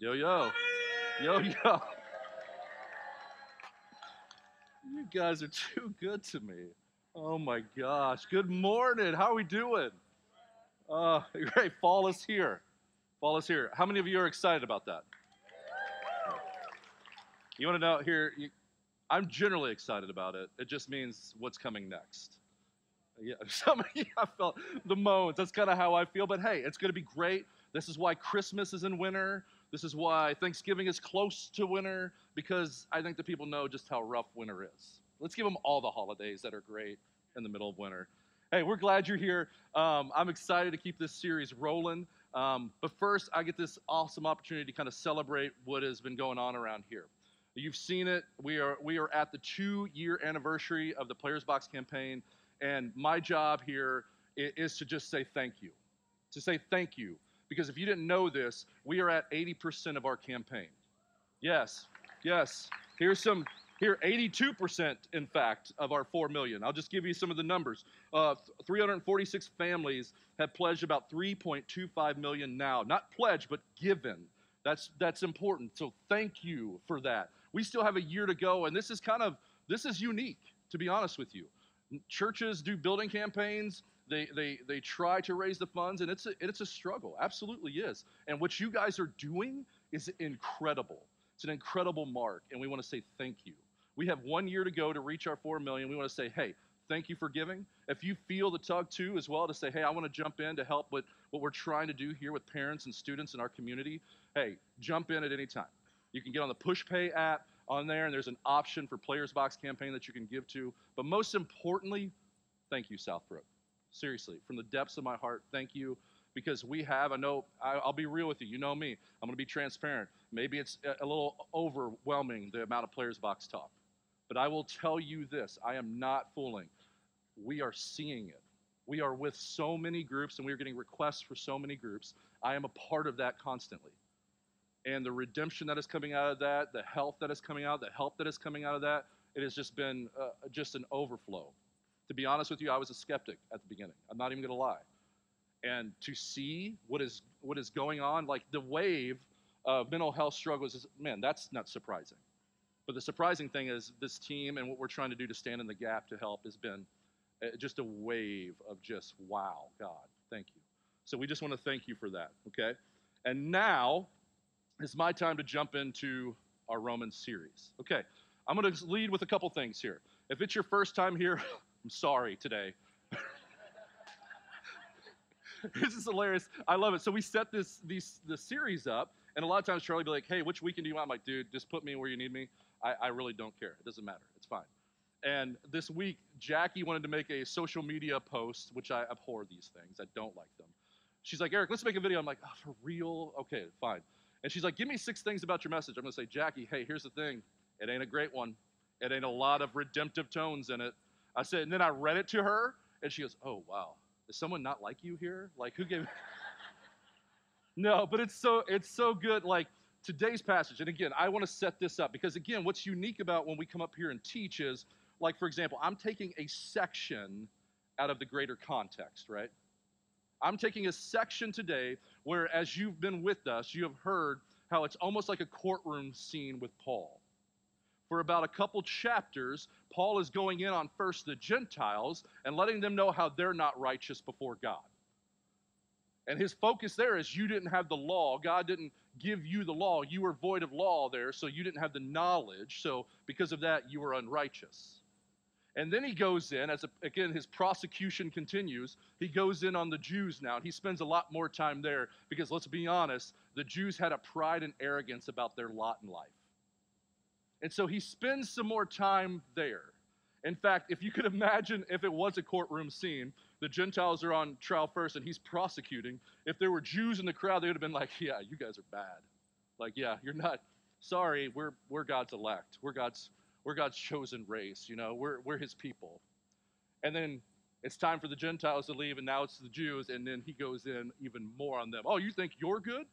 Yo, yo. Yo, yo. You guys are too good to me. Oh my gosh. Good morning. How are we doing? Uh, great. Fall is here. Fall is here. How many of you are excited about that? You want to know here? You, I'm generally excited about it. It just means what's coming next. Yeah, some I felt the moans. That's kind of how I feel. But hey, it's going to be great. This is why Christmas is in winter. This is why Thanksgiving is close to winter because I think the people know just how rough winter is. Let's give them all the holidays that are great in the middle of winter. Hey, we're glad you're here. Um, I'm excited to keep this series rolling. Um, but first, I get this awesome opportunity to kind of celebrate what has been going on around here. You've seen it. We are we are at the two-year anniversary of the Players Box campaign, and my job here is to just say thank you, to say thank you because if you didn't know this, we are at 80% of our campaign. Yes, yes. Here's some, here, 82%, in fact, of our 4 million. I'll just give you some of the numbers. Uh, 346 families have pledged about 3.25 million now. Not pledged, but given. That's, that's important. So thank you for that. We still have a year to go, and this is kind of, this is unique, to be honest with you. Churches do building campaigns they, they, they try to raise the funds, and it's a, it's a struggle. Absolutely is. And what you guys are doing is incredible. It's an incredible mark, and we want to say thank you. We have one year to go to reach our four million. We want to say, hey, thank you for giving. If you feel the tug too, as well, to say, hey, I want to jump in to help with what we're trying to do here with parents and students in our community, hey, jump in at any time. You can get on the PushPay app on there, and there's an option for Players Box campaign that you can give to. But most importantly, thank you, Southbrook. Seriously, from the depths of my heart, thank you because we have, I know, I, will be real with you. You know me. I'm going to be transparent. Maybe it's a, little overwhelming, the amount of players box talk. But I will tell you this I am not fooling. We are seeing it. We are with so many groups and we are getting requests for so many groups. I am a part of that constantly. And the redemption that is coming out of that, the health that is coming out, the help that is coming out of that, it has just been uh, just an overflow. To be honest with you, I was a skeptic at the beginning. I'm not even going to lie. And to see what is what is going on, like the wave of mental health struggles, is man, that's not surprising. But the surprising thing is this team and what we're trying to do to stand in the gap to help has been uh, just a wave of just wow, God, thank you. So we just want to thank you for that, okay? And now it's my time to jump into our Romans series. Okay, I'm going to lead with a couple things here. If it's your first time here, I'm sorry today. this is hilarious. I love it. So we set this these the series up, and a lot of times Charlie be like, "Hey, which weekend do you want?" I'm like, "Dude, just put me where you need me. I, I really don't care. It doesn't matter. It's fine." And this week, Jackie wanted to make a social media post, which I abhor these things. I don't like them. She's like, Erik, let's make a video. I'm like, oh, for real? Okay, fine. And she's like, give me six things about your message. I'm to say, Jackie, hey, here's the thing. It ain't a great one. It ain't a lot of redemptive tones in it. I said, and then I read it to her, and she goes, "Oh wow, is someone not like you here? Like who gave?" no, but it's so it's so good. Like today's passage, and again, I want to set this up because again, what's unique about when we come up here and teach is, like for example, I'm taking a section out of the greater context, right? I'm taking a section today where, as you've been with us, you have heard how it's almost like a courtroom scene with Paul for about a couple chapters, Paul is going in on first the Gentiles and letting them know how they're not righteous before God. And his focus there is you didn't have the law. God didn't give you the law. You were void of law there, so you didn't have the knowledge. So because of that, you were unrighteous. And then he goes in, as a, again his prosecution continues, he goes in on the Jews now. And he spends a lot more time there because let's be honest, the Jews had a pride and arrogance about their lot in life. And so he spends some more time there. In fact, if you could imagine if it was a courtroom scene, the Gentiles are on trial first and he's prosecuting. If there were Jews in the crowd, they would have been like, Yeah, you guys are bad. Like, yeah, you're not sorry, we're we're God's elect. We're God's we're God's chosen race, you know, we're we're his people. And then it's time for the Gentiles to leave, and now it's the Jews, and then he goes in even more on them. Oh, you think you're good?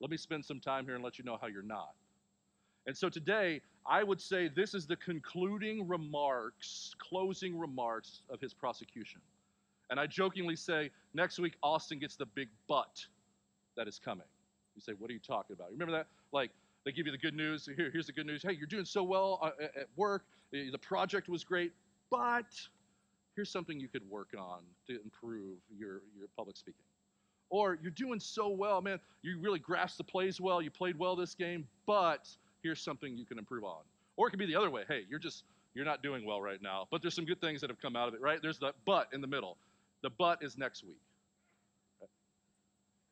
Let me spend some time here and let you know how you're not. And so today, I would say this is the concluding remarks, closing remarks of his prosecution. And I jokingly say, next week, Austin gets the big but that is coming. You say, What are you talking about? Remember that? Like, they give you the good news. Here, here's the good news. Hey, you're doing so well uh, at work. The project was great, but here's something you could work on to improve your, your public speaking. Or you're doing so well, man, you really grasped the plays well, you played well this game, but here's something you can improve on. Or it could be the other way. Hey, you're just you're not doing well right now, but there's some good things that have come out of it, right? There's the but in the middle. The but is next week.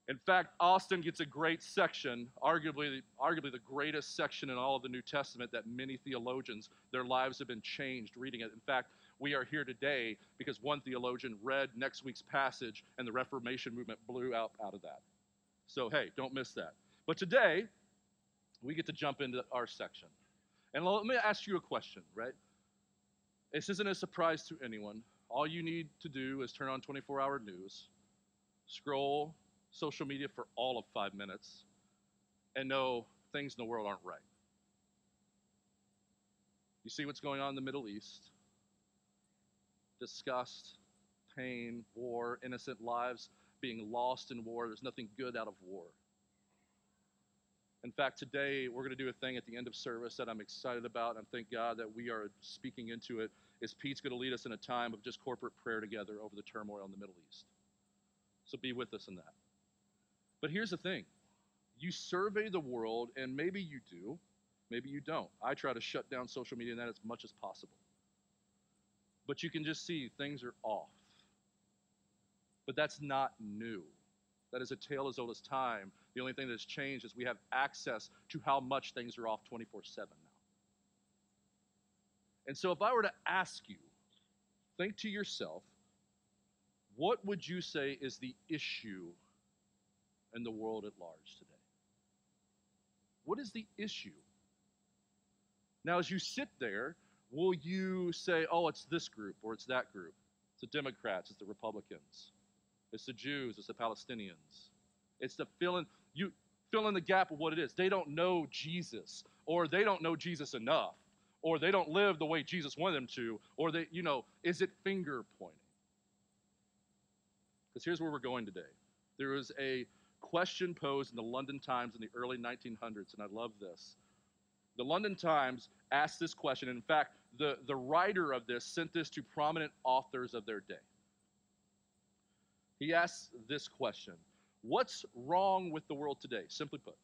In fact, Austin gets a great section, arguably, arguably the greatest section in all of the New Testament that many theologians, their lives have been changed reading it. In fact, we are here today because one theologian read next week's passage and the Reformation movement blew out, out of that. So, hey, don't miss that. But today, we get to jump into our section. And let me ask you a question, right? This isn't a surprise to anyone. All you need to do is turn on 24 hour news, scroll social media for all of five minutes, and know things in the world aren't right. You see what's going on in the Middle East disgust, pain, war, innocent lives being lost in war. There's nothing good out of war. In fact, today we're going to do a thing at the end of service that I'm excited about, and thank God that we are speaking into it. Is Pete's going to lead us in a time of just corporate prayer together over the turmoil in the Middle East. So be with us in that. But here's the thing you survey the world, and maybe you do, maybe you don't. I try to shut down social media and that as much as possible. But you can just see things are off. But that's not new. That is a tale as old as time. The only thing that's changed is we have access to how much things are off 24 7 now. And so, if I were to ask you, think to yourself, what would you say is the issue in the world at large today? What is the issue? Now, as you sit there, will you say, oh, it's this group or it's that group? It's the Democrats, it's the Republicans, it's the Jews, it's the Palestinians. It's the fill in, you fill in the gap of what it is. They don't know Jesus, or they don't know Jesus enough, or they don't live the way Jesus wanted them to, or they, you know, is it finger pointing? Because here's where we're going today. There was a question posed in the London Times in the early 1900s, and I love this. The London Times asked this question. In fact, the, the writer of this sent this to prominent authors of their day. He asks this question What's wrong with the world today? Simply put.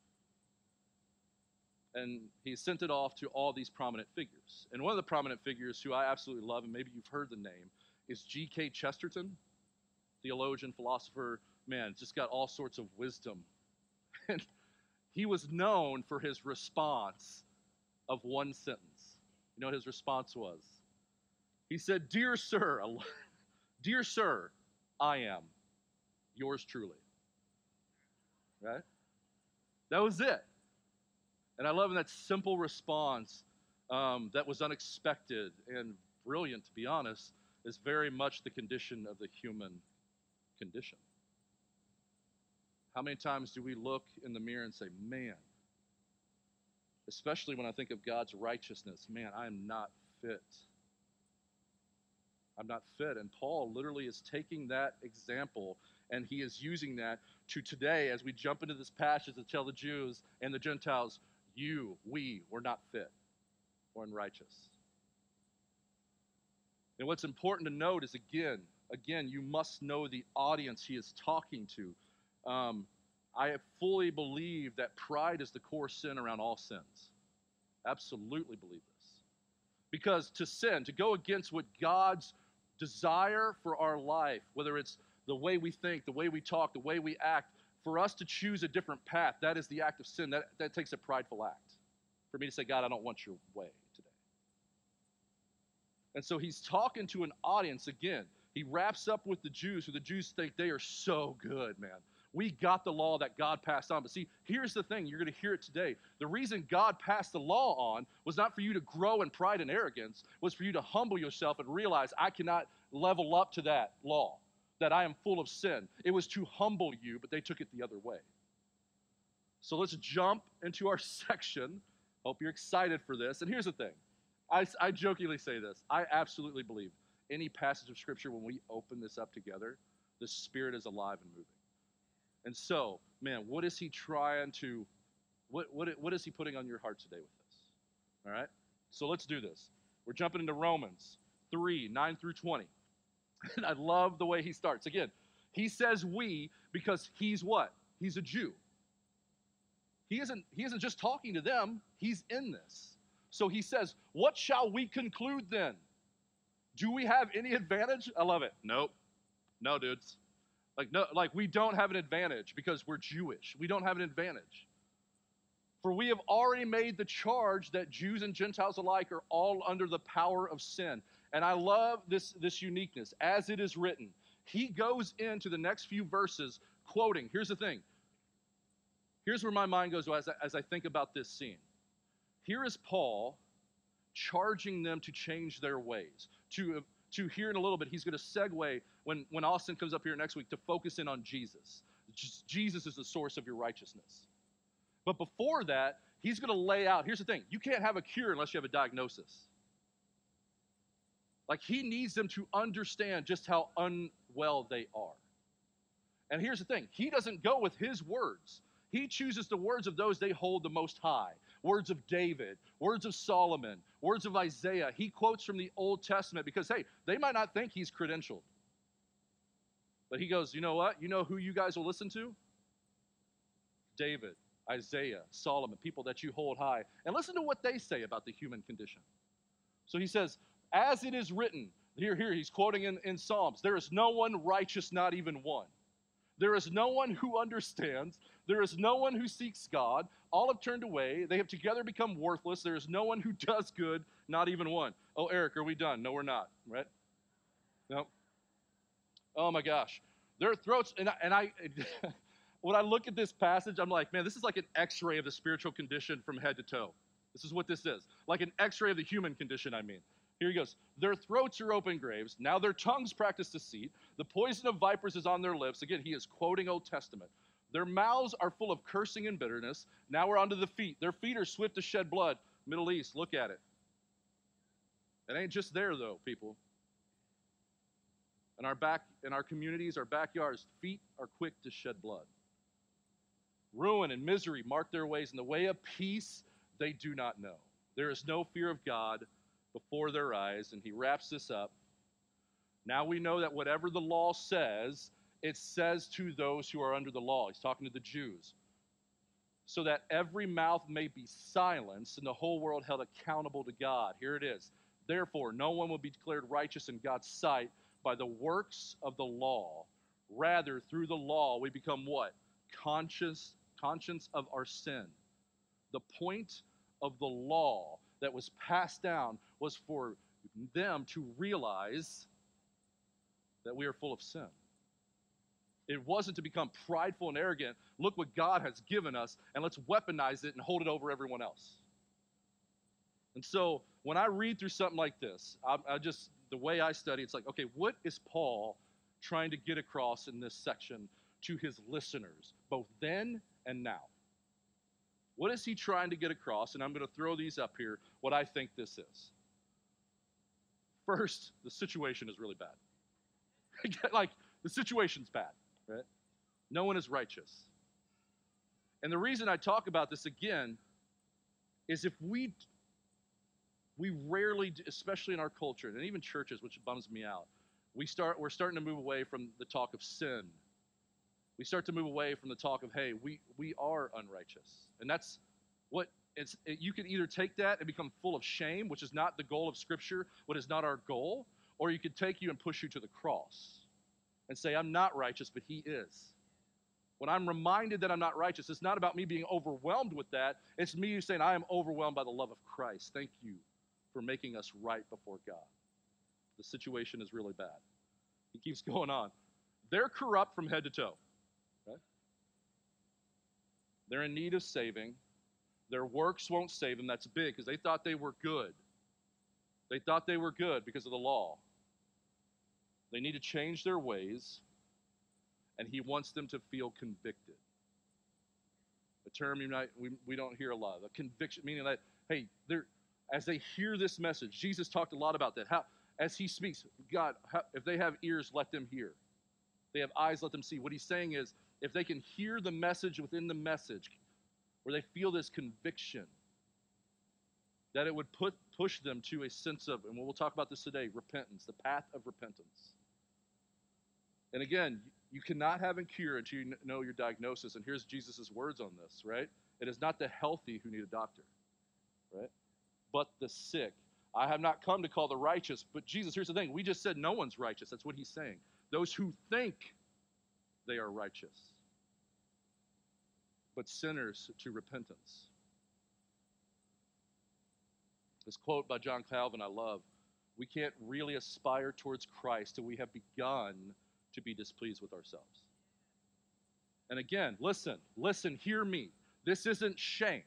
And he sent it off to all these prominent figures. And one of the prominent figures who I absolutely love, and maybe you've heard the name, is G.K. Chesterton, theologian, philosopher, man, just got all sorts of wisdom. And he was known for his response of one sentence. You know what his response was? He said, Dear sir, dear sir, I am yours truly. Right? That was it. And I love that simple response um, that was unexpected and brilliant, to be honest, is very much the condition of the human condition. How many times do we look in the mirror and say, man, especially when I think of God's righteousness, man, I am not fit. I'm not fit. And Paul literally is taking that example and he is using that to today as we jump into this passage to tell the Jews and the Gentiles, you, we, were not fit or unrighteous. And what's important to note is again, again, you must know the audience he is talking to. Um, I fully believe that pride is the core sin around all sins. Absolutely believe this. Because to sin, to go against what God's desire for our life, whether it's the way we think, the way we talk, the way we act, for us to choose a different path, that is the act of sin. That, that takes a prideful act. For me to say, God, I don't want your way today. And so he's talking to an audience again. He wraps up with the Jews, who the Jews think they are so good, man. We got the law that God passed on. But see, here's the thing you're going to hear it today. The reason God passed the law on was not for you to grow in pride and arrogance, was for you to humble yourself and realize I cannot level up to that law, that I am full of sin. It was to humble you, but they took it the other way. So let's jump into our section. Hope you're excited for this. And here's the thing I, I jokingly say this I absolutely believe any passage of Scripture, when we open this up together, the Spirit is alive and moving. And so, man, what is he trying to, what, what, what is he putting on your heart today with this? All right? So let's do this. We're jumping into Romans 3 9 through 20. And I love the way he starts. Again, he says we because he's what? He's a Jew. He isn't, he isn't just talking to them, he's in this. So he says, What shall we conclude then? Do we have any advantage? I love it. Nope. No, dudes. Like, no, like we don't have an advantage because we're Jewish. We don't have an advantage. For we have already made the charge that Jews and Gentiles alike are all under the power of sin. And I love this, this uniqueness. As it is written, he goes into the next few verses quoting. Here's the thing. Here's where my mind goes as I, as I think about this scene. Here is Paul charging them to change their ways. To, to here in a little bit, he's going to segue when, when Austin comes up here next week to focus in on Jesus. Jesus is the source of your righteousness. But before that, he's going to lay out here's the thing you can't have a cure unless you have a diagnosis. Like he needs them to understand just how unwell they are. And here's the thing he doesn't go with his words, he chooses the words of those they hold the most high words of David, words of Solomon, words of Isaiah. He quotes from the Old Testament because, hey, they might not think he's credentialed. But he goes, you know what? You know who you guys will listen to? David, Isaiah, Solomon, people that you hold high. And listen to what they say about the human condition. So he says, as it is written, here, here, he's quoting in, in Psalms, there is no one righteous, not even one. There is no one who understands. There is no one who seeks God. All have turned away. They have together become worthless. There is no one who does good, not even one. Oh, Erik, are we done? No, we're not, right? No. Oh my gosh. Their throats, and I, and I when I look at this passage, I'm like, man, this is like an x ray of the spiritual condition from head to toe. This is what this is. Like an x ray of the human condition, I mean. Here he goes. Their throats are open graves. Now their tongues practice deceit. The poison of vipers is on their lips. Again, he is quoting Old Testament. Their mouths are full of cursing and bitterness. Now we're on to the feet. Their feet are swift to shed blood. Middle East, look at it. It ain't just there though, people. In our back, in our communities, our backyards, feet are quick to shed blood. Ruin and misery mark their ways, and the way of peace they do not know. There is no fear of God before their eyes. And he wraps this up. Now we know that whatever the law says, it says to those who are under the law. He's talking to the Jews. So that every mouth may be silenced and the whole world held accountable to God. Here it is. Therefore, no one will be declared righteous in God's sight by the works of the law. Rather, through the law, we become what? Conscious, conscience of our sin. The point of the law that was passed down was for them to realize that we are full of sin. It wasn't to become prideful and arrogant. Look what God has given us, and let's weaponize it and hold it over everyone else. And so when I read through something like this, I, I just, the way I study, it's like, okay, what is Paul trying to get across in this section to his listeners, both then and now? What is he trying to get across? And I'm going to throw these up here, what I think this is. First, the situation is really bad. like, the situation's bad, right? No one is righteous. And the reason I talk about this again is if we we rarely especially in our culture and even churches which bums me out we start we're starting to move away from the talk of sin we start to move away from the talk of hey we we are unrighteous. And that's what it's it, you can either take that and become full of shame which is not the goal of scripture what is not our goal or you could take you and push you to the cross and say i'm not righteous but he is. When i'm reminded that i'm not righteous it's not about me being overwhelmed with that. It's me saying i am overwhelmed by the love of christ. Thank you for making us right before god. The situation is really bad. He keeps going on. They're corrupt from head to toe they're in need of saving. Their works won't save them. That's big because they thought they were good. They thought they were good because of the law. They need to change their ways, and He wants them to feel convicted. A term you might, we, we don't hear a lot. A conviction, meaning that, hey, they're, as they hear this message, Jesus talked a lot about that. How, as He speaks, God, how, if they have ears, let them hear. If they have eyes, let them see. What He's saying is, if they can hear the message within the message, where they feel this conviction, that it would put, push them to a sense of, and we'll talk about this today, repentance, the path of repentance. And again, you cannot have a cure until you know your diagnosis. And here's Jesus' words on this, right? It is not the healthy who need a doctor, right? But the sick. I have not come to call the righteous, but Jesus, here's the thing. We just said no one's righteous. That's what he's saying. Those who think they are righteous, but sinners to repentance. This quote by John Calvin I love. We can't really aspire towards Christ till we have begun to be displeased with ourselves. And again, listen, listen, hear me. This isn't shame.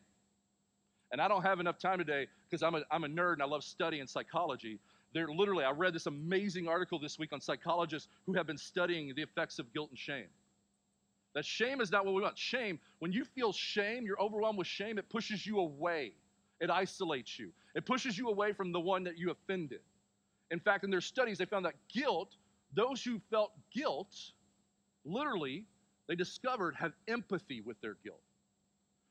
And I don't have enough time today because I'm a, I'm a nerd and I love studying psychology. There literally, I read this amazing article this week on psychologists who have been studying the effects of guilt and shame. That shame is not what we want. Shame, when you feel shame, you're overwhelmed with shame, it pushes you away. It isolates you. It pushes you away from the one that you offended. In fact, in their studies, they found that guilt, those who felt guilt, literally, they discovered have empathy with their guilt.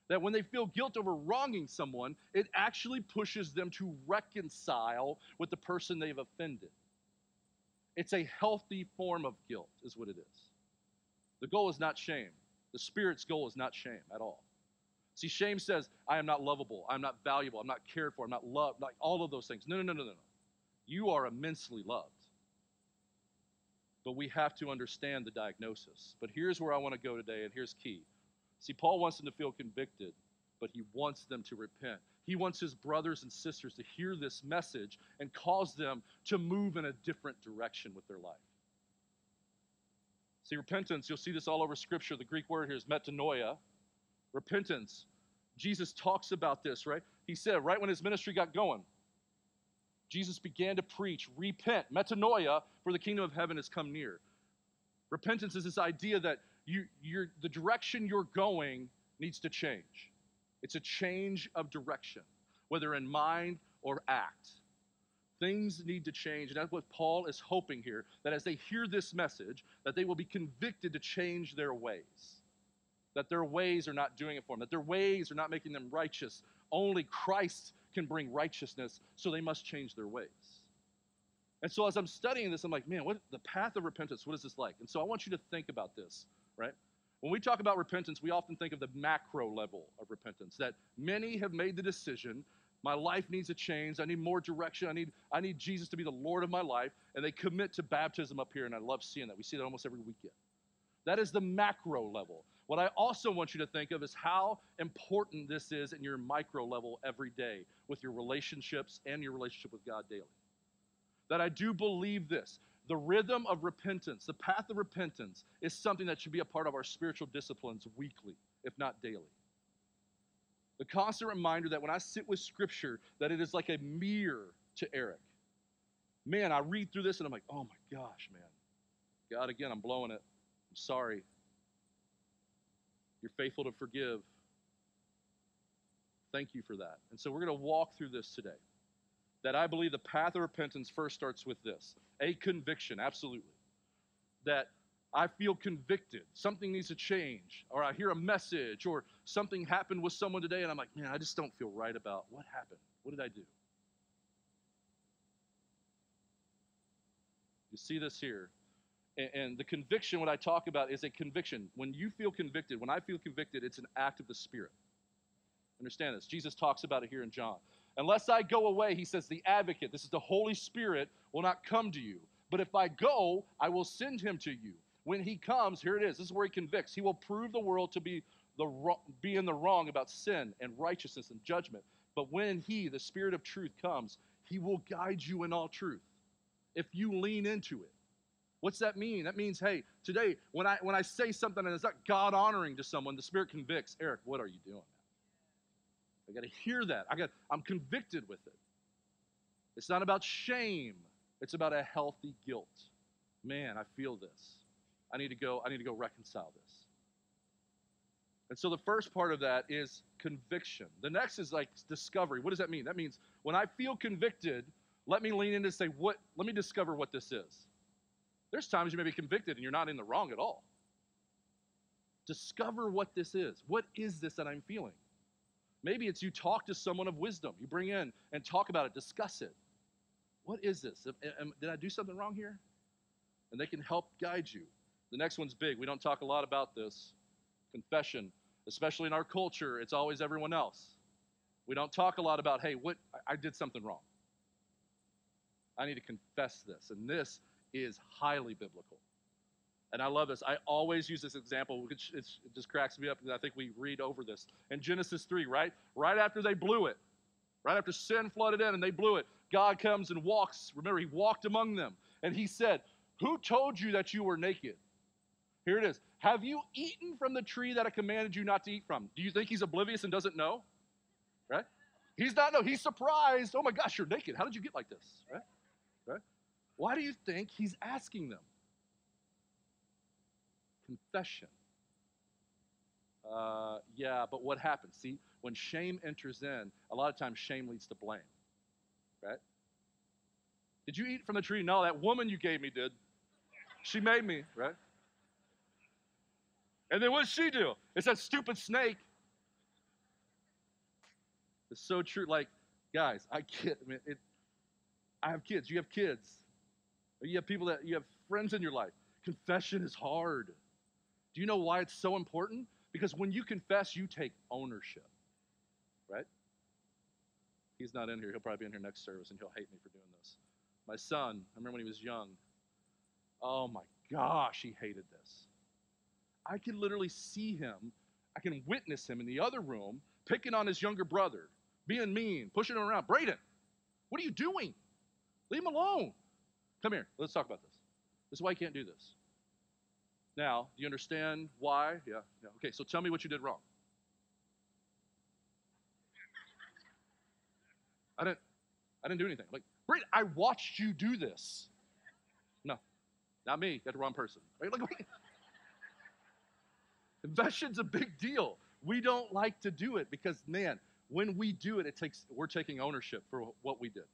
That when they feel guilt over wronging someone, it actually pushes them to reconcile with the person they've offended. It's a healthy form of guilt, is what it is. The goal is not shame. The Spirit's goal is not shame at all. See, shame says, I am not lovable, I'm not valuable, I'm not cared for, I'm not loved, like all of those things. No, no, no, no, no. You are immensely loved. But we have to understand the diagnosis. But here's where I want to go today, and here's key. See, Paul wants them to feel convicted, but he wants them to repent. He wants his brothers and sisters to hear this message and cause them to move in a different direction with their life. See, repentance, you'll see this all over Scripture. The Greek word here is metanoia. Repentance. Jesus talks about this, right? He said, right when his ministry got going, Jesus began to preach, repent, metanoia, for the kingdom of heaven has come near. Repentance is this idea that you, you're, the direction you're going needs to change. It's a change of direction, whether in mind or act. Things need to change, and that's what Paul is hoping here, that as they hear this message, that they will be convicted to change their ways. That their ways are not doing it for them, that their ways are not making them righteous. Only Christ can bring righteousness, so they must change their ways. And so as I'm studying this, I'm like, man, what the path of repentance, what is this like? And so I want you to think about this right? When we talk about repentance, we often think of the macro level of repentance, that many have made the decision, my life needs a change, I need more direction, I need, I need Jesus to be the Lord of my life, and they commit to baptism up here, and I love seeing that. We see that almost every weekend. That is the macro level. What I also want you to think of is how important this is in your micro level every day with your relationships and your relationship with God daily. That I do believe this the rhythm of repentance, the path of repentance, is something that should be a part of our spiritual disciplines weekly, if not daily. The constant reminder that when I sit with Scripture, that it is like a mirror to Erik. Man, I read through this and I'm like, oh my gosh, man. God, again, I'm blowing it. I'm sorry. You're faithful to forgive. Thank you for that. And so we're going to walk through this today that I believe the path of repentance first starts with this a conviction, absolutely. That I feel convicted, something needs to change, or I hear a message, or something happened with someone today, and I'm like, man, I just don't feel right about what happened. What did I do? You see this here. And, the conviction, what I talk about, is a conviction. When you feel convicted, when I feel convicted, it's an act of the Spirit. Understand this. Jesus talks about it here in John. Unless I go away, he says, the advocate, this is the Holy Spirit, will not come to you. But if I go, I will send him to you. When he comes, here it is. This is where he convicts. He will prove the world to be the be in the wrong about sin and righteousness and judgment. But when he, the Spirit of truth, comes, he will guide you in all truth. If you lean into it. What's that mean? That means, hey, today when I when I say something and it's not God honoring to someone, the Spirit convicts. Erik, what are you doing? I got to hear that. I got I'm convicted with it. It's not about shame. It's about a healthy guilt. Man, I feel this. I need to go I need to go reconcile this. And so the first part of that is conviction. The next is like discovery. What does that mean? That means when I feel convicted, let me lean in and say, what let me discover what this is. There's times you may be convicted and you're not in the wrong at all. Discover what this is. What is this that I'm feeling? Maybe it's you talk to someone of wisdom. You bring in and talk about it, discuss it. What is this? Did I do something wrong here? And they can help guide you. The next one's big. We don't talk a lot about this. Confession, especially in our culture, it's always everyone else. We don't talk a lot about, hey, what I did something wrong. I need to confess this. And this is highly biblical. And I love this. I always use this example. Which it just cracks me up because I think we read over this. In Genesis 3, right? Right after they blew it, right after sin flooded in and they blew it, God comes and walks. Remember, He walked among them. And He said, Who told you that you were naked? Here it is. Have you eaten from the tree that I commanded you not to eat from? Do you think He's oblivious and doesn't know? Right? He's not, no, he's surprised. Oh my gosh, you're naked. How did you get like this? Right? Right? Why do you think he's asking them? Confession. Uh, yeah, but what happens? See, when shame enters in, a lot of times shame leads to blame, right? Did you eat from the tree? No, that woman you gave me did. She made me, right? And then what did she do? It's that stupid snake. It's so true. Like, guys, I get, I mean, it, I have kids. You have kids. You have people that, you have friends in your life. Confession is hard. Do you know why it's so important? Because when you confess, you take ownership, right? He's not in here. He'll probably be in here next service and he'll hate me for doing this. My son, I remember when he was young. Oh my gosh, he hated this. I can literally see him, I can witness him in the other room picking on his younger brother, being mean, pushing him around. Braden, what are you doing? Leave him alone. Come here, let's talk about this. This is why you can't do this. Now, do you understand why? Yeah, yeah. Okay, so tell me what you did wrong. I didn't I didn't do anything. Like, Britt, I watched you do this. No, not me. Got the wrong person. Right? Like, wait. Confession's a big deal. We don't like to do it because, man, when we do it, it takes we're taking ownership for what we did.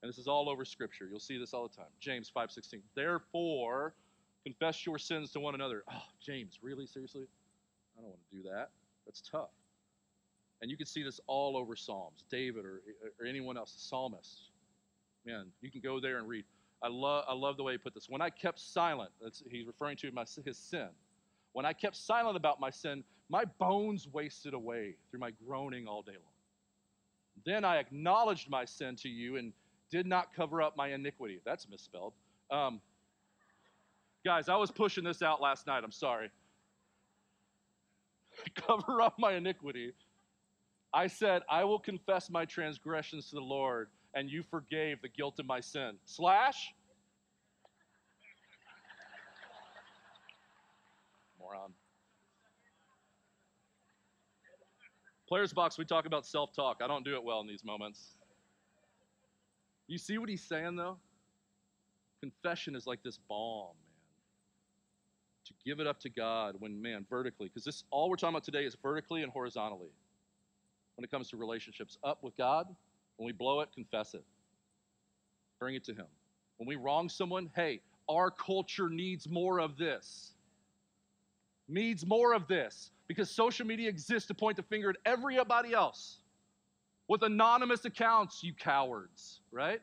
And this is all over Scripture. You'll see this all the time. James 5:16. Therefore, Confess your sins to one another. Oh, James, really? Seriously? I don't want to do that. That's tough. And you can see this all over Psalms, David or, or anyone else, the psalmist. Man, you can go there and read. I love, I love the way he put this. When I kept silent, he's referring to my, his sin. When I kept silent about my sin, my bones wasted away through my groaning all day long. Then I acknowledged my sin to you and did not cover up my iniquity. That's misspelled. Um, Guys, I was pushing this out last night. I'm sorry. Cover up my iniquity. I said, I will confess my transgressions to the Lord, and you forgave the guilt of my sin. Slash? Moron. Players box, we talk about self talk. I don't do it well in these moments. You see what he's saying, though? Confession is like this balm to give it up to God when, man, vertically, because this all we're talking about today is vertically and horizontally when it comes to relationships. Up with God, when we blow it, confess it. Bring it to Him. When we wrong someone, hey, our culture needs more of this. Needs more of this because social media exists to point the finger at everybody else with anonymous accounts, you cowards, right?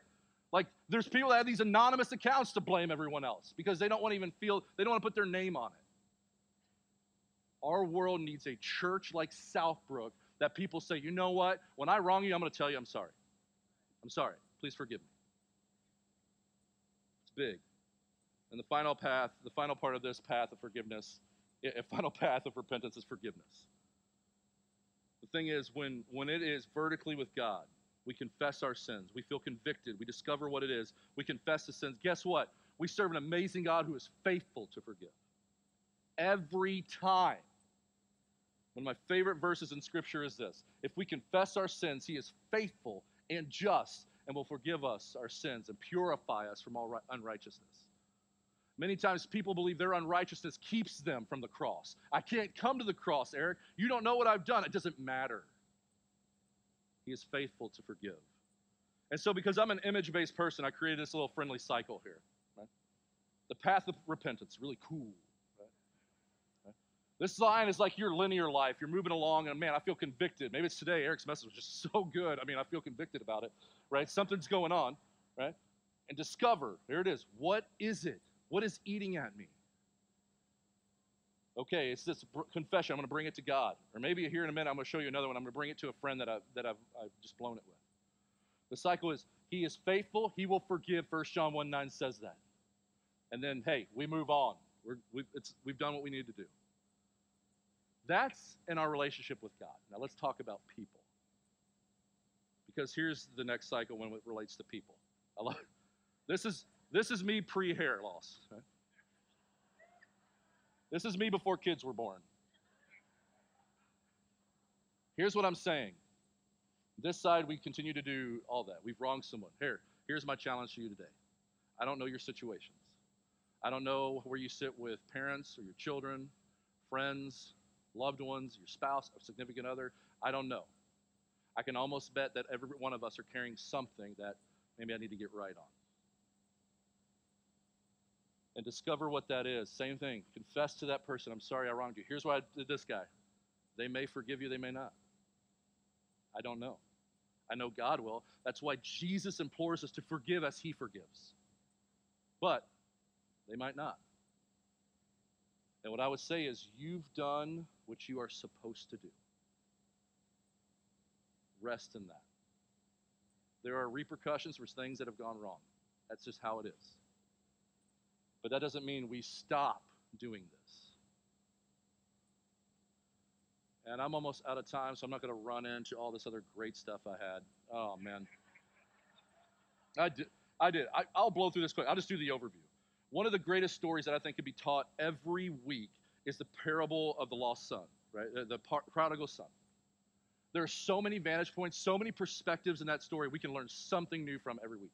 Like, there's people that have these anonymous accounts to blame everyone else because they don't want to even feel, they don't want to put their name on it. Our world needs a church like Southbrook that people say, you know what? When I wrong you, I'm going to tell you I'm sorry. I'm sorry. Please forgive me. It's big. And the final path, the final part of this path of forgiveness, a final path of repentance is forgiveness. The thing is, when, when it is vertically with God, we confess our sins. We feel convicted. We discover what it is. We confess the sins. Guess what? We serve an amazing God who is faithful to forgive. Every time. One of my favorite verses in Scripture is this If we confess our sins, He is faithful and just and will forgive us our sins and purify us from all unrighteousness. Many times people believe their unrighteousness keeps them from the cross. I can't come to the cross, Erik. You don't know what I've done. It doesn't matter. He is faithful to forgive. And so, because I'm an image based person, I created this little friendly cycle here. Right? The path of repentance, really cool. This line is like your linear life. You're moving along, and man, I feel convicted. Maybe it's today. Erik's message was just so good. I mean, I feel convicted about it, right? Something's going on, right? And discover, there it is. What is it? What is eating at me? Okay, it's this confession. I'm going to bring it to God. Or maybe here in a minute, I'm going to show you another one. I'm going to bring it to a friend that, I, that I've, I've just blown it with. The cycle is He is faithful, He will forgive. 1 John 1 9 says that. And then, hey, we move on. We're, we've, we've done what we need to do. That's in our relationship with God. Now let's talk about people. Because here's the next cycle when it relates to people. I love this is this is me pre-hair loss. Right? This is me before kids were born. Here's what I'm saying. This side, we continue to do all that. We've wronged someone. Here, here's my challenge to you today. I don't know your situations. I don't know where you sit with parents or your children, friends, loved ones, your spouse, a significant other. I don't know. I can almost bet that every one of us are carrying something that maybe I need to get right on. And discover what that is. Same thing. Confess to that person, I'm sorry I wronged you. Here's why I did this guy. They may forgive you, they may not. I don't know. I know God will. That's why Jesus implores us to forgive as he forgives. But they might not. And what I would say is, you've done what you are supposed to do. Rest in that. There are repercussions for things that have gone wrong. That's just how it is. But that doesn't mean we stop doing this. And I'm almost out of time, so I'm not going to run into all this other great stuff I had. Oh, man. I did. I did. I, will blow through this quick. I'll just do the overview. One of the greatest stories that I think could be taught every week is the parable of the lost son, right? The, the par- prodigal son. There are so many vantage points, so many perspectives in that story we can learn something new from every week.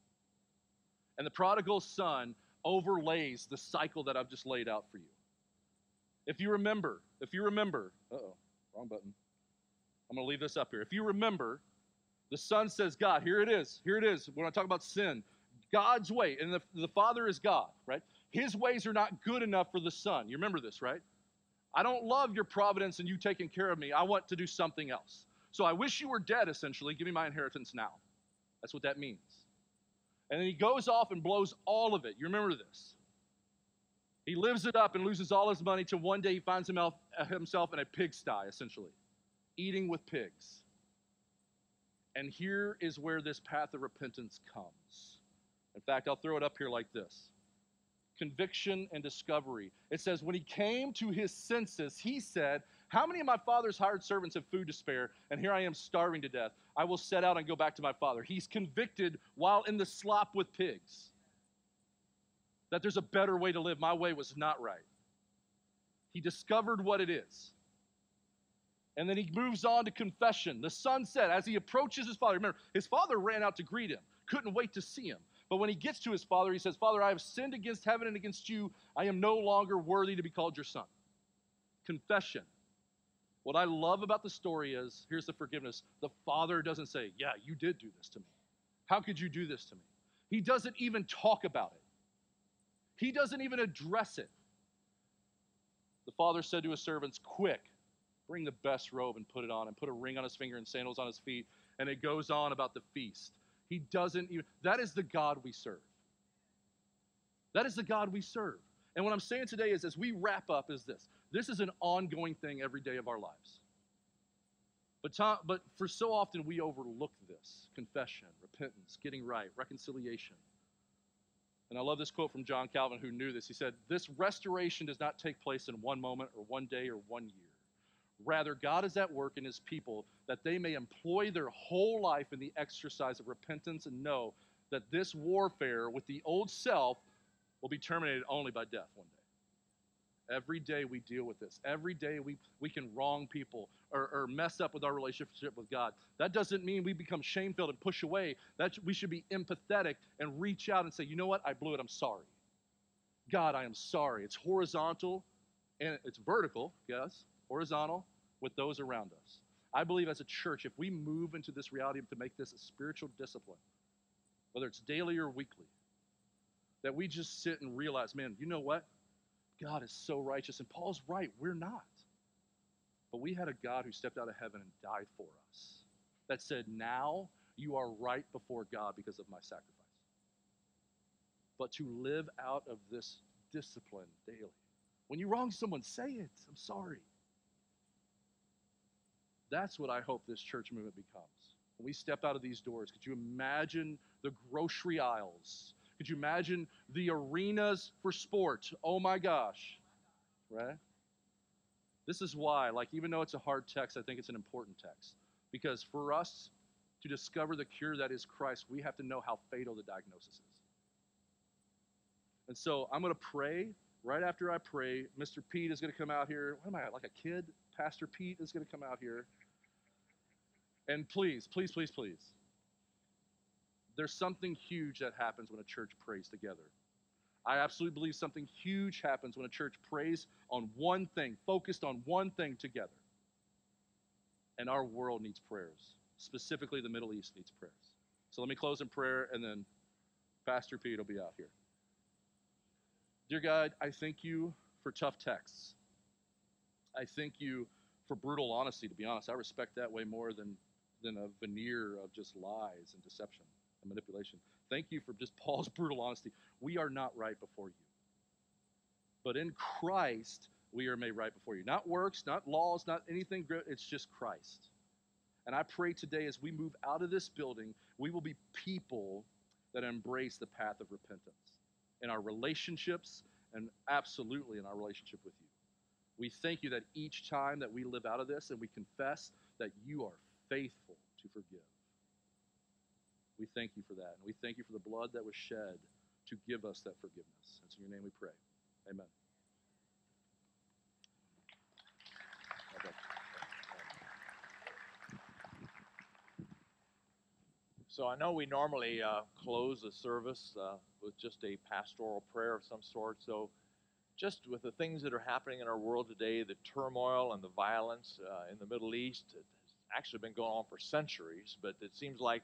And the prodigal son overlays the cycle that I've just laid out for you. If you remember, if you remember, oh, wrong button. I'm going to leave this up here. If you remember, the son says, God, here it is. Here it is. When I talk about sin, God's way, and the, the Father is God, right? His ways are not good enough for the Son. You remember this, right? I don't love your providence and you taking care of me. I want to do something else. So I wish you were dead, essentially. Give me my inheritance now. That's what that means. And then he goes off and blows all of it. You remember this. He lives it up and loses all his money till one day he finds himself in a pigsty, essentially, eating with pigs. And here is where this path of repentance comes. In fact, I'll throw it up here like this conviction and discovery. It says, When he came to his senses, he said, How many of my father's hired servants have food to spare? And here I am starving to death. I will set out and go back to my father. He's convicted while in the slop with pigs that there's a better way to live. My way was not right. He discovered what it is. And then he moves on to confession. The son said, as he approaches his father, remember, his father ran out to greet him, couldn't wait to see him. But when he gets to his father, he says, Father, I have sinned against heaven and against you. I am no longer worthy to be called your son. Confession. What I love about the story is here's the forgiveness. The father doesn't say, Yeah, you did do this to me. How could you do this to me? He doesn't even talk about it, he doesn't even address it. The father said to his servants, Quick, bring the best robe and put it on, and put a ring on his finger and sandals on his feet. And it goes on about the feast. He doesn't even, that is the God we serve. That is the God we serve. And what I'm saying today is, as we wrap up, is this this is an ongoing thing every day of our lives. But, but for so often, we overlook this confession, repentance, getting right, reconciliation. And I love this quote from John Calvin, who knew this. He said, This restoration does not take place in one moment or one day or one year. Rather, God is at work in his people that they may employ their whole life in the exercise of repentance and know that this warfare with the old self will be terminated only by death one day. Every day we deal with this. Every day we, we can wrong people or, or mess up with our relationship with God. That doesn't mean we become shame filled and push away. That we should be empathetic and reach out and say, you know what? I blew it. I'm sorry. God, I am sorry. It's horizontal and it's vertical, yes, horizontal with those around us. I believe as a church, if we move into this reality to make this a spiritual discipline, whether it's daily or weekly, that we just sit and realize, man, you know what? God is so righteous. And Paul's right, we're not. But we had a God who stepped out of heaven and died for us. That said, now you are right before God because of my sacrifice. But to live out of this discipline daily. When you wrong someone, say it. I'm sorry. That's what I hope this church movement becomes. When we step out of these doors, could you imagine the grocery aisles? Could you imagine the arenas for sport? Oh my gosh. Right? This is why, like, even though it's a hard text, I think it's an important text. Because for us to discover the cure that is Christ, we have to know how fatal the diagnosis is. And so I'm going to pray. Right after I pray, Mr. Pete is going to come out here. What am I, like a kid? Pastor Pete is going to come out here. And please, please, please, please, there's something huge that happens when a church prays together. I absolutely believe something huge happens when a church prays on one thing, focused on one thing together. And our world needs prayers. Specifically, the Middle East needs prayers. So let me close in prayer, and then Pastor Pete will be out here. Dear God, I thank you for tough texts. I thank you for brutal honesty, to be honest. I respect that way more than, than a veneer of just lies and deception and manipulation. Thank you for just Paul's brutal honesty. We are not right before you. But in Christ, we are made right before you. Not works, not laws, not anything. It's just Christ. And I pray today as we move out of this building, we will be people that embrace the path of repentance in our relationships and absolutely in our relationship with you. We thank you that each time that we live out of this and we confess that you are faithful to forgive. We thank you for that. And we thank you for the blood that was shed to give us that forgiveness. It's in your name we pray. Amen. So I know we normally uh, close the service uh, with just a pastoral prayer of some sort. So, just with the things that are happening in our world today, the turmoil and the violence uh, in the Middle East, it has actually been going on for centuries, but it seems like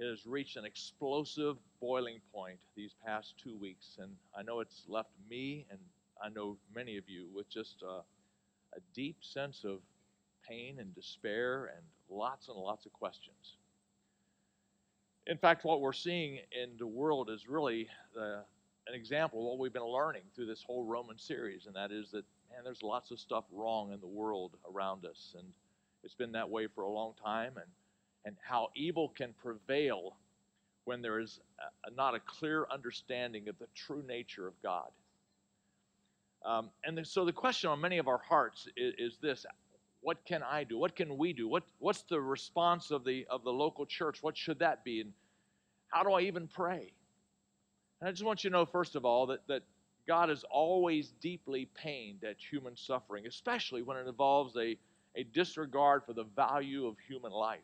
has reached an explosive boiling point these past two weeks. And I know it's left me and I know many of you with just a, a deep sense of pain and despair and lots and lots of questions. In fact, what we're seeing in the world is really the, an example of what we've been learning through this whole Roman series, and that is that, man, there's lots of stuff wrong in the world around us. And it's been that way for a long time. And and how evil can prevail when there is a, not a clear understanding of the true nature of God. Um, and the, so the question on many of our hearts is, is, this what can I do? What can we do? What, what's the response of the, of the local church? What should that be? And how do I even pray? And I just want you to know, first of all, that, that God is always deeply pained at human suffering, especially when it involves a, a disregard for the value of human life.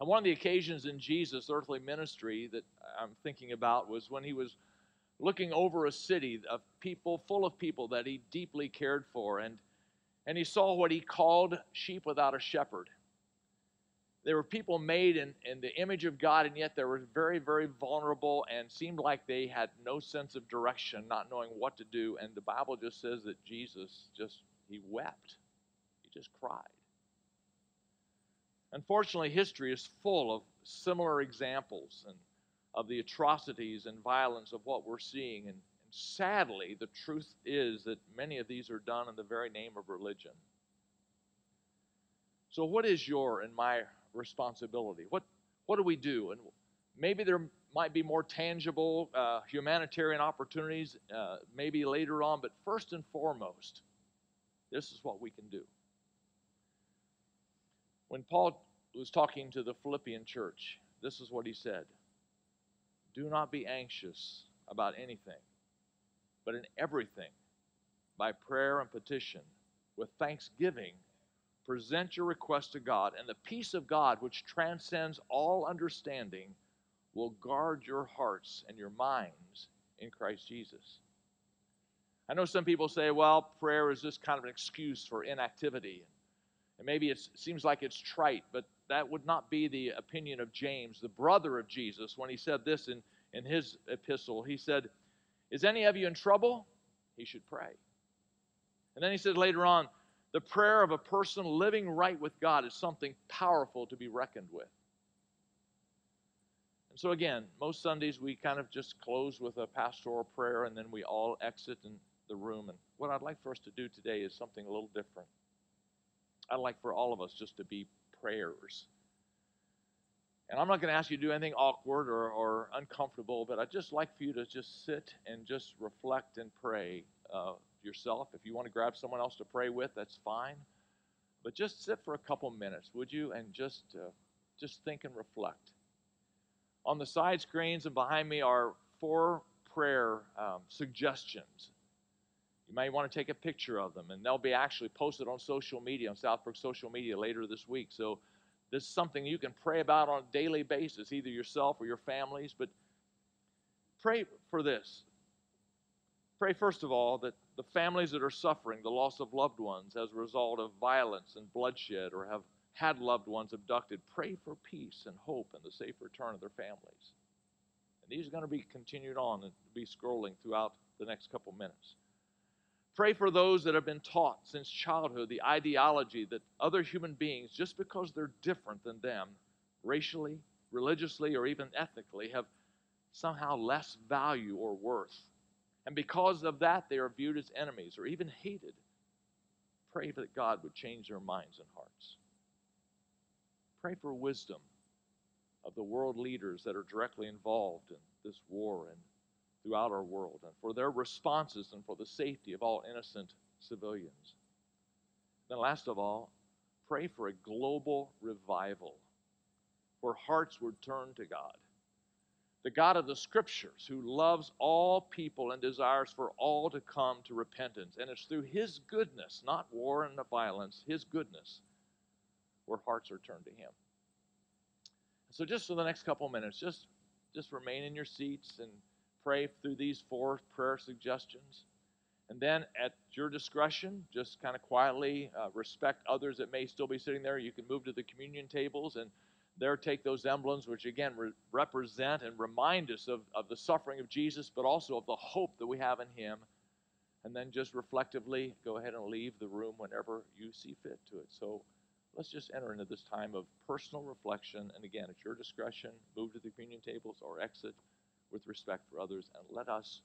And one of the occasions in Jesus' earthly ministry that I'm thinking about was when he was looking over a city of people, full of people that he deeply cared for, and, and he saw what he called sheep without a shepherd. There were people made in, in the image of God, and yet they were very, very vulnerable and seemed like they had no sense of direction, not knowing what to do. And the Bible just says that Jesus just, he wept. He just cried. Unfortunately, history is full of similar examples and of the atrocities and violence of what we're seeing. And, and sadly, the truth is that many of these are done in the very name of religion. So, what is your and my responsibility? What, what do we do? And maybe there might be more tangible uh, humanitarian opportunities, uh, maybe later on, but first and foremost, this is what we can do. When Paul was talking to the Philippian church, this is what he said Do not be anxious about anything, but in everything, by prayer and petition, with thanksgiving, present your request to God, and the peace of God, which transcends all understanding, will guard your hearts and your minds in Christ Jesus. I know some people say, well, prayer is just kind of an excuse for inactivity. And maybe it seems like it's trite, but that would not be the opinion of James, the brother of Jesus, when he said this in, in his epistle. He said, Is any of you in trouble? He should pray. And then he said later on, The prayer of a person living right with God is something powerful to be reckoned with. And so, again, most Sundays we kind of just close with a pastoral prayer and then we all exit in the room. And what I'd like for us to do today is something a little different. I'd like for all of us just to be prayers. And I'm not going to ask you to do anything awkward or, or uncomfortable, but I'd just like for you to just sit and just reflect and pray uh, yourself. If you want to grab someone else to pray with, that's fine. But just sit for a couple minutes, would you, and just uh, just think and reflect. On the side screens and behind me are four prayer um, suggestions. You may want to take a picture of them, and they'll be actually posted on social media, on Southbrook social media later this week. So this is something you can pray about on a daily basis, either yourself or your families. But pray for this. Pray, first of all, that the families that are suffering the loss of loved ones as a result of violence and bloodshed or have had loved ones abducted, pray for peace and hope and the safe return of their families. And these are going to be continued on and be scrolling throughout the next couple minutes. Pray for those that have been taught since childhood the ideology that other human beings, just because they're different than them, racially, religiously, or even ethnically, have somehow less value or worth. And because of that, they are viewed as enemies or even hated. Pray that God would change their minds and hearts. Pray for wisdom of the world leaders that are directly involved in this war and throughout our world, and for their responses and for the safety of all innocent civilians. Then, last of all, pray for a global revival where hearts would turn to God. The God of the Scriptures, who loves all people and desires for all to come to repentance. And it's through His goodness, not war and violence, His goodness, where hearts are turned to Him. So, just for the next couple minutes, just just remain in your seats and pray through these four prayer suggestions. And then, at your discretion, just kind of quietly uh, respect others that may still be sitting there. You can move to the communion tables and there take those emblems, which again re- represent and remind us of, of the suffering of Jesus, but also of the hope that we have in Him. And then just reflectively go ahead and leave the room whenever you see fit to it. So let's just enter into this time of personal reflection. And again, at your discretion, move to the communion tables or exit with respect for others, and let us